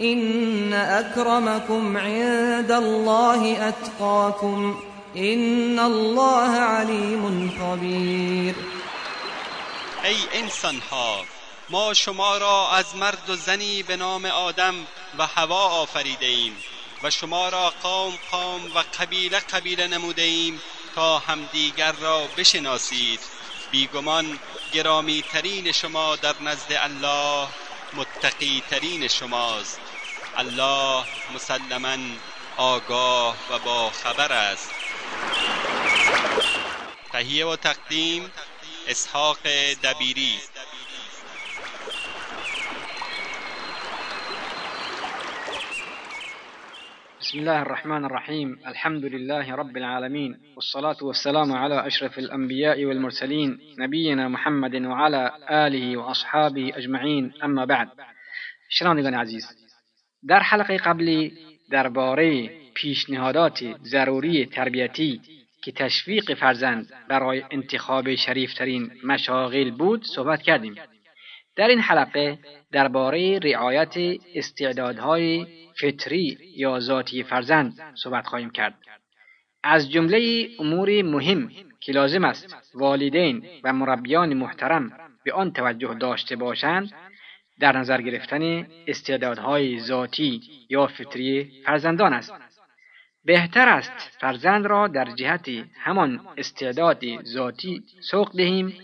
إن أكرمكم عند الله أتقاكم إن الله عليم خبير. ای انسان ها ما شما را از مرد و زنی به نام آدم و هوا آفریده ایم و شما را قوم قوم و قبیله قبیله نموده ایم تا همدیگر را بشناسید. بیگمان گرامی ترین شما در نزد الله متقی ترین شماست. الله مسلما آگاه و با خبر است. تهیه و تقدیم اسحاق دبیری. بسم الله الرحمن الرحيم الحمد لله رب العالمين والصلاة والسلام على أشرف الأنبياء والمرسلين نبينا محمد وعلى آله وأصحابه أجمعين أما بعد شنوندگان عزیز در حلقه قبلی درباره پیشنهادات ضروری تربیتی که تشویق فرزند برای انتخاب شریفترین مشاغل بود صحبت کردیم. در این حلقه درباره رعایت استعدادهای فطری یا ذاتی فرزند صحبت خواهیم کرد. از جمله امور مهم که لازم است والدین و مربیان محترم به آن توجه داشته باشند در نظر گرفتن استعدادهای ذاتی یا فطری فرزندان است. بهتر است فرزند را در جهت همان استعداد ذاتی سوق دهیم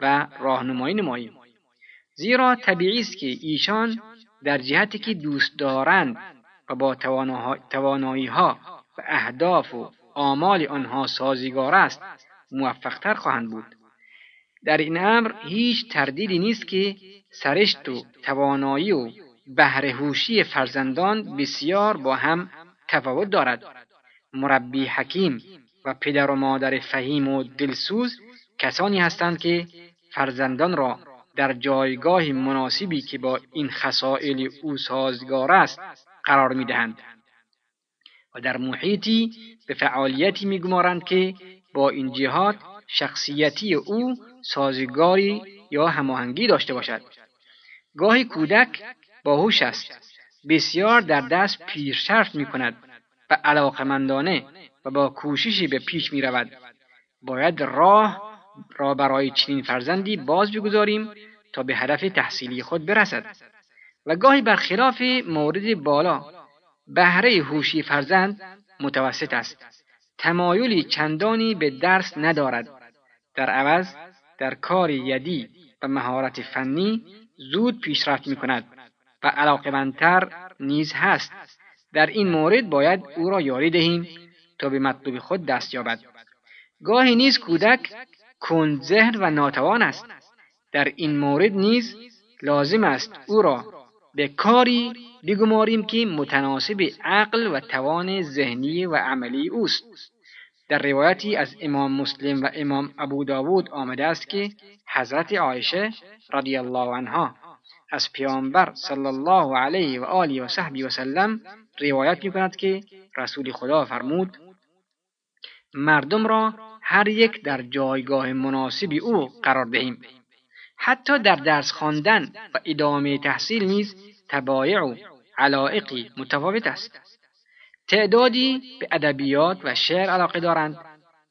و راهنمایی نماییم. زیرا طبیعی است که ایشان در جهتی که دوست دارند و با توانایی ها و اهداف و آمال آنها سازگار است موفقتر خواهند بود. در این امر هیچ تردیدی نیست که سرشت و توانایی و بهرهوشی فرزندان بسیار با هم تفاوت دارد. مربی حکیم و پدر و مادر فهیم و دلسوز کسانی هستند که فرزندان را در جایگاه مناسبی که با این خصائل او سازگار است قرار می دهند و در محیطی به فعالیتی می گمارند که با این جهات شخصیتی او سازگاری یا هماهنگی داشته باشد. گاهی کودک باهوش است بسیار در دست پیشرفت می کند و علاقمندانه و با کوششی به پیش می رود. باید راه را برای چنین فرزندی باز بگذاریم تا به هدف تحصیلی خود برسد. و گاهی برخلاف مورد بالا بهره هوشی فرزند متوسط است. تمایلی چندانی به درس ندارد. در عوض در کار یدی و مهارت فنی زود پیشرفت می کند و علاقمندتر نیز هست. در این مورد باید او را یاری دهیم تا به مطلوب خود دست یابد. گاهی نیز کودک ذهن و ناتوان است. در این مورد نیز لازم است او را به کاری بگماریم که متناسب عقل و توان ذهنی و عملی اوست. در روایتی از امام مسلم و امام ابو داود آمده است که حضرت عایشه رضی الله عنها از پیامبر صلی الله علیه و آله و صحبی و سلم روایت می کند که رسول خدا فرمود مردم را هر یک در جایگاه مناسبی او قرار دهیم. حتی در درس خواندن و ادامه تحصیل نیز تبایع و علائقی متفاوت است. تعدادی به ادبیات و شعر علاقه دارند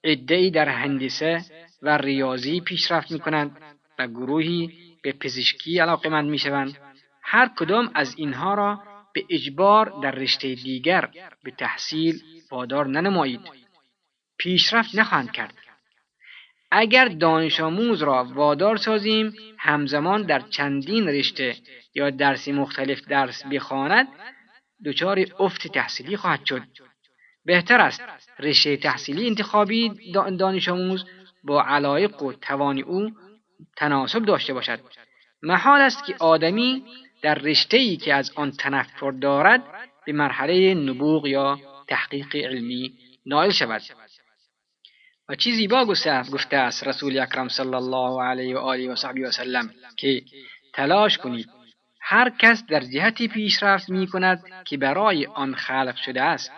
عدهای در هندسه و ریاضی پیشرفت می کنند و گروهی به پزشکی علاقمند می شوند هر کدام از اینها را به اجبار در رشته دیگر به تحصیل وادار ننمایید. پیشرفت نخواهند کرد. اگر دانش آموز را وادار سازیم همزمان در چندین رشته یا درسی مختلف درس بخواند دچار افت تحصیلی خواهد شد. بهتر است رشته تحصیلی انتخابی دانش آموز با علایق و توان او تناسب داشته باشد. محال است که آدمی در رشته ای که از آن تنفر دارد به مرحله نبوغ یا تحقیق علمی نائل شود. و چی زیبا گفته است رسول اکرم صلی الله علیه و آله و صحبی و سلم که تلاش کنید. هر کس در جهتی پیشرفت می کند که برای آن خلق شده است.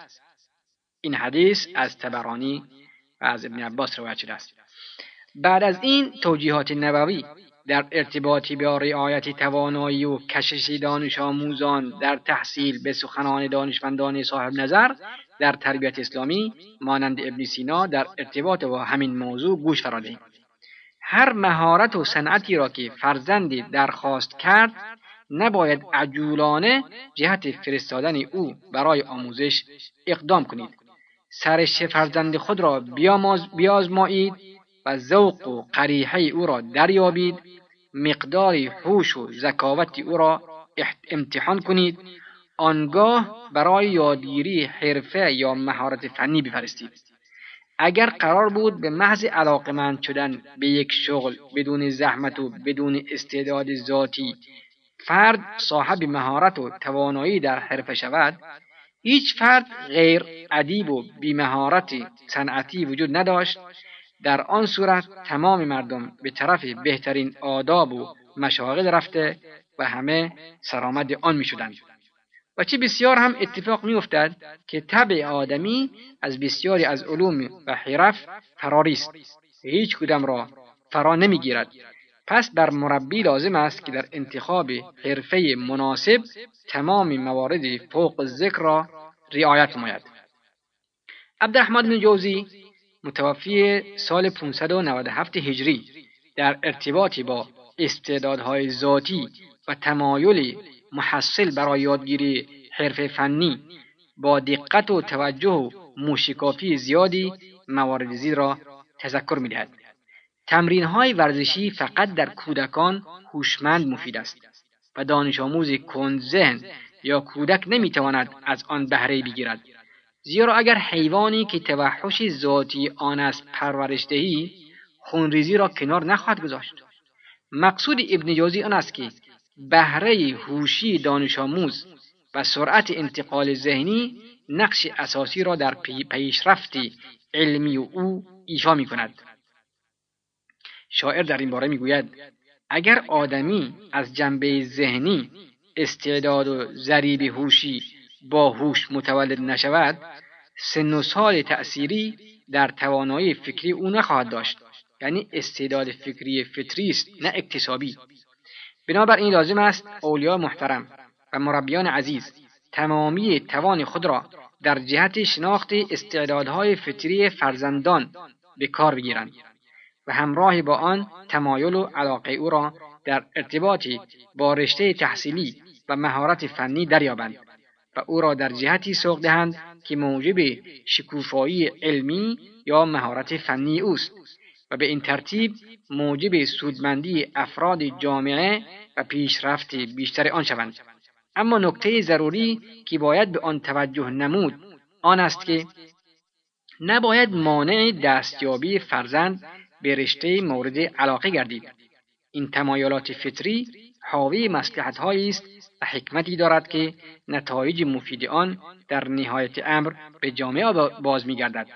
این حدیث از تبرانی و از ابن عباس روایت شده است. بعد از این توجیهات نبوی در ارتباطی با رعایت توانایی و کشش دانش آموزان در تحصیل به سخنان دانشمندان صاحب نظر در تربیت اسلامی مانند ابن سینا در ارتباط با همین موضوع گوش فرادهیم هر مهارت و صنعتی را که فرزندی درخواست کرد نباید عجولانه جهت فرستادن او برای آموزش اقدام کنید. سرش فرزند خود را بیازمایید. و ذوق و قریحه او را دریابید مقدار هوش و ذکاوت او را امتحان کنید. آنگاه برای یادگیری حرفه یا مهارت فنی بفرستید. اگر قرار بود به محض علاقمند شدن به یک شغل بدون زحمت و بدون استعداد ذاتی فرد صاحب مهارت و توانایی در حرفه شود هیچ فرد غیر ادیب و بیمهارت صنعتی وجود نداشت. در آن صورت تمام مردم به طرف بهترین آداب و مشاغل رفته و همه سرآمد آن می شدند. و چه بسیار هم اتفاق می افتد که طبع آدمی از بسیاری از علوم و حرف فراری است. هیچ کدام را فرا نمی‌گیرد. پس بر مربی لازم است که در انتخاب حرفه مناسب تمام موارد فوق ذکر را رعایت نماید. عبدالرحمن جوزی متوفی سال 597 هجری در ارتباطی با استعدادهای ذاتی و تمایل محصل برای یادگیری حرف فنی با دقت و توجه و موشکافی زیادی موارد زیر را تذکر می‌دهد. تمرین های ورزشی فقط در کودکان هوشمند مفید است و دانش آموز کند ذهن یا کودک نمی‌تواند از آن بهره بگیرد. زیرا اگر حیوانی که توحش ذاتی آن است پرورش دهی خونریزی را کنار نخواهد گذاشت مقصود ابن جوزی آن است که بهره هوشی دانش آموز و سرعت انتقال ذهنی نقش اساسی را در پیشرفت علمی او ایفا می کند. شاعر در این باره می‌گوید اگر آدمی از جنبه ذهنی استعداد و ذریب هوشی با هوش متولد نشود سن و سال تأثیری در توانایی فکری او نخواهد داشت. یعنی استعداد فکری فطری است نه اکتسابی. بنابراین لازم است اولیا محترم و مربیان عزیز تمامی توان خود را در جهت شناخت استعدادهای فطری فرزندان به کار بگیرند و همراه با آن تمایل و علاقه او را در ارتباطی با رشته تحصیلی و مهارت فنی دریابند. و او را در جهتی سوق دهند که موجب شکوفایی علمی یا مهارت فنی اوست و به این ترتیب موجب سودمندی افراد جامعه و پیشرفت بیشتر آن شوند. اما نکته ضروری که باید به آن توجه نمود آن است که نباید مانع دستیابی فرزند به رشته مورد علاقه گردید. این تمایلات فطری حاوی مسلحت است و حکمتی دارد که نتایج مفید آن در نهایت امر به جامعه باز میگردد.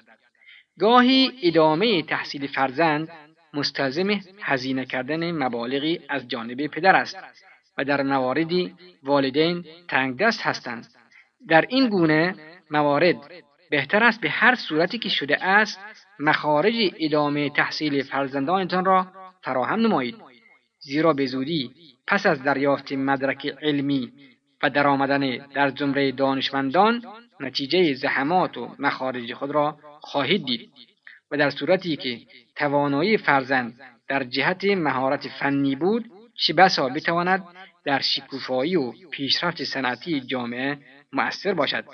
گاهی ادامه تحصیل فرزند مستلزم هزینه کردن مبالغی از جانب پدر است و در مواردی والدین تنگ دست هستند. در این گونه موارد بهتر است به هر صورتی که شده است مخارج ادامه تحصیل فرزندانتان را فراهم نمایید. زیرا به زودی پس از دریافت مدرک علمی و درآمدن در زمره دانشمندان نتیجه زحمات و مخارج خود را خواهید دید و در صورتی که توانایی فرزند در جهت مهارت فنی بود چه بسا بتواند در شکوفایی و پیشرفت صنعتی جامعه مؤثر باشد.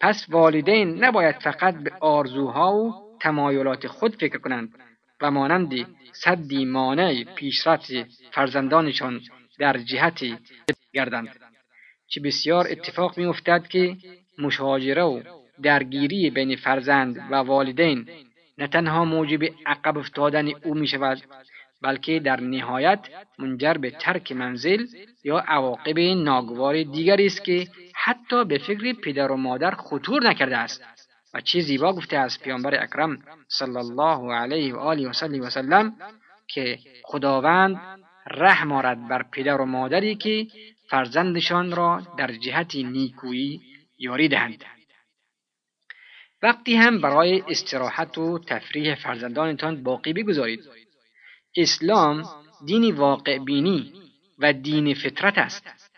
پس والدین نباید فقط به آرزوها و تمایلات خود فکر کنند و مانند صدی مانع پیشرفت فرزندانشان در جهتی گردند. چه بسیار اتفاق می افتد که مشاجره و درگیری بین فرزند و والدین نه تنها موجب عقب افتادن او می شود بلکه در نهایت منجر به ترک منزل یا عواقب ناگوار دیگری است که حتی به فکر پدر و مادر خطور نکرده است. و چه زیبا گفته از پیامبر اکرم صلی الله علیه و آله و سلم که خداوند رحم آرد بر پدر و مادری که فرزندشان را در جهت نیکویی یاری دهند. وقتی هم برای استراحت و تفریح فرزندانتان باقی بگذارید اسلام دین واقع بینی و دین فطرت است.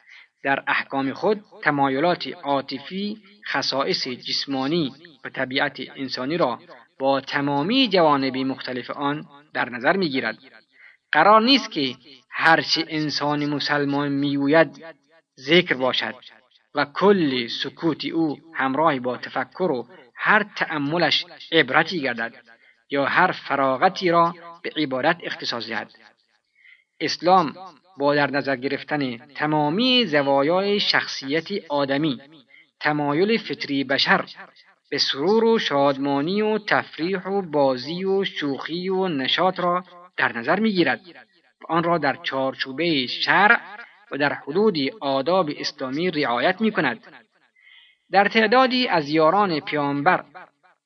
در احکام خود تمایلات عاطفی خصائص جسمانی و طبیعت انسانی را با تمامی جوانب مختلف آن در نظر می‌گیرد. قرار نیست که هرچه انسان مسلمان می‌گوید ذکر باشد و کل سکوت او همراه با تفکر و هر تأملش عبرتی گردد یا هر فراغتی را به عبادت اختصاص دهد. اسلام با در نظر گرفتن تمامی زوایای شخصیت آدمی تمایل فطری بشر به سرور و شادمانی و تفریح و بازی و شوخی و نشاط را در نظر می‌گیرد. و آن را در چارچوبه شرع و در حدود آداب اسلامی رعایت می کند. در تعدادی از یاران پیامبر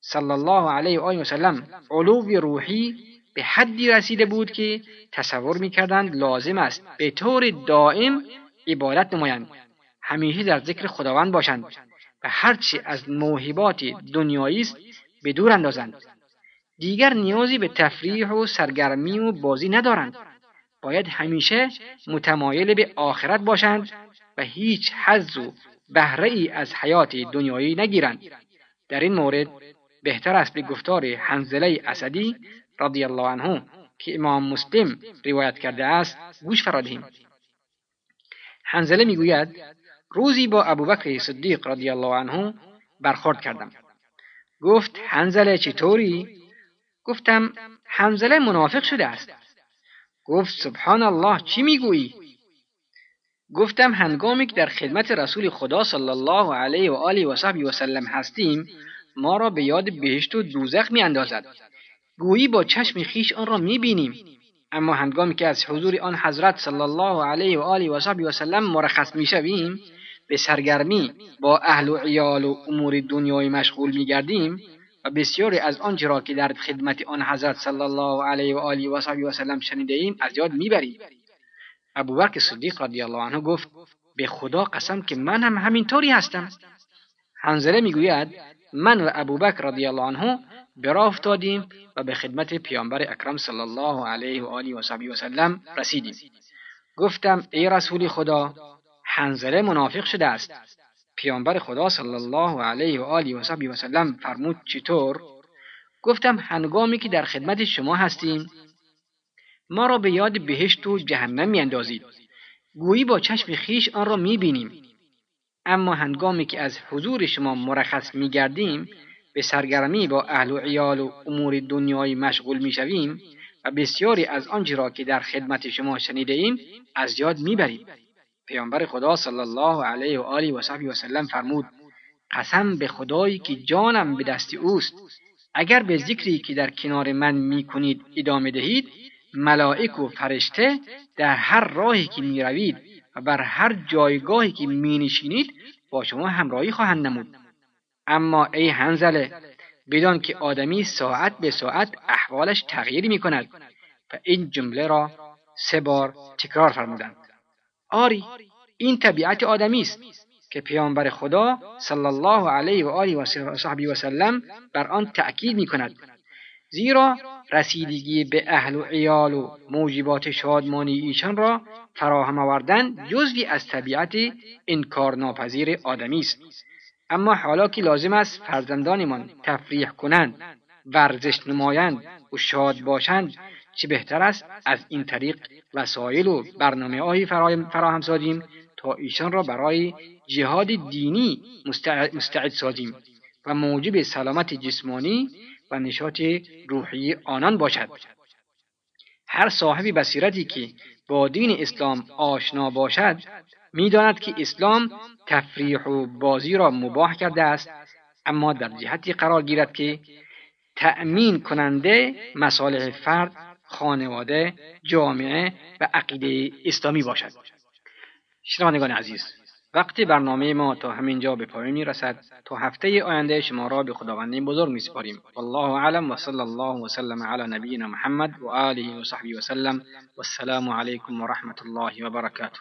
صلی الله علیه و آله و سلم علو روحی به حدی رسیده بود که تصور می‌کردند لازم است به طور دائم عبادت نمایند. همیشه در ذکر خداوند باشند و هرچی از موهبات دنیایی است به دور اندازند. دیگر نیازی به تفریح و سرگرمی و بازی ندارند. باید همیشه متمایل به آخرت باشند و هیچ حظ و بهره ای از حیات دنیایی نگیرند. در این مورد بهتر است به گفتار حنزله اسدی رضی الله عنه که امام مسلم روایت کرده است گوش فرادهیم حنزله می‌گوید روزی با ابوبکر صدیق رضی الله عنه برخورد کردم. گفت حنزله چطوری؟ گفتم حنزله منافق شده است گفت سبحان الله چی می‌گویی گفتم هنگامی که در خدمت رسول خدا صلی الله علیه و آله و صحبی و سلم هستیم ما را به یاد بهشت و دوزخ می اندازد. گویی با چشم خیش آن را می بینیم. اما هنگامی که از حضور آن حضرت صلی الله علیه و آله و صحبی و سلم مرخص می شویم به سرگرمی با اهل و عیال و امور دنیای مشغول می گردیم و بسیاری از آنچه را که در خدمت آن حضرت صلی الله علیه و آله و صحبی و سلم شنیده ایم از یاد می‌بریم. ابوبکر صدیق رضی الله عنه گفت به خدا قسم که من هم همینطوری هستم. حنظله می‌گوید من و ابوبکر رضی الله عنه براه افتادیم و به خدمت پیامبر اکرم صلی الله علیه و آله و صحبی و سلم رسیدیم. گفتم ای رسول خدا حنظله منافق شده است. پیامبر خدا صلی الله علیه و آله و و سلم فرمود چطور؟ گفتم هنگامی که در خدمت شما هستیم ما را به یاد بهشت و جهنم میاندازید گویی با چشم خیش آن را می‌بینیم. اما هنگامی که از حضور شما مرخص میگردیم به سرگرمی با اهل و عیال و امور دنیایی مشغول می‌شویم و بسیاری از آنچه را که در خدمت شما شنیده ایم از یاد می‌بریم. پیامبر خدا صلی الله علیه و آله و صحبی و سلم فرمود قسم به خدایی که جانم به دست اوست. اگر به ذکری که در کنار من می‌کنید ادامه دهید ملائک و فرشته در هر راهی که می‌روید و بر هر جایگاهی که مینشینید با شما همراهی خواهند نمود. اما ای هنزله بدان که آدمی ساعت به ساعت احوالش تغییر می کند و این جمله را سه بار تکرار فرمودند. آری این طبیعت آدمی است که پیامبر خدا صلی الله علیه و آله و صحبی و سلم بر آن تأکید می کند زیرا رسیدگی به اهل و عیال و موجبات شادمانی ایشان را فراهم آوردن جزوی از طبیعت انکارناپذیر آدمی است. اما حالا که لازم است فرزندانمان تفریح کنند ورزش نمایند و شاد باشند چه بهتر است از این طریق وسایل و برنامه فراهم سازیم تا ایشان را برای جهاد دینی مستعد سازیم و موجب سلامت جسمانی و نشاط روحی آنان باشد. هر صاحب بصیرتی که با دین اسلام آشنا باشد می‌داند که اسلام تفریح و بازی را مباح کرده است. اما در جهتی قرار گیرد که تأمین کننده مصالح فرد خانواده جامعه و عقیده اسلامی باشد. شنوندگان عزیز وقتی برنامه ما تا همین جا به پایان رسد تا هفته آینده شما را به خداوند بزرگ میسپاریم. والله اعلم و صلی الله وسلم علی نبینا محمد و آله و صحبه وسلم والسلام علیکم و رحمت الله و برکاته.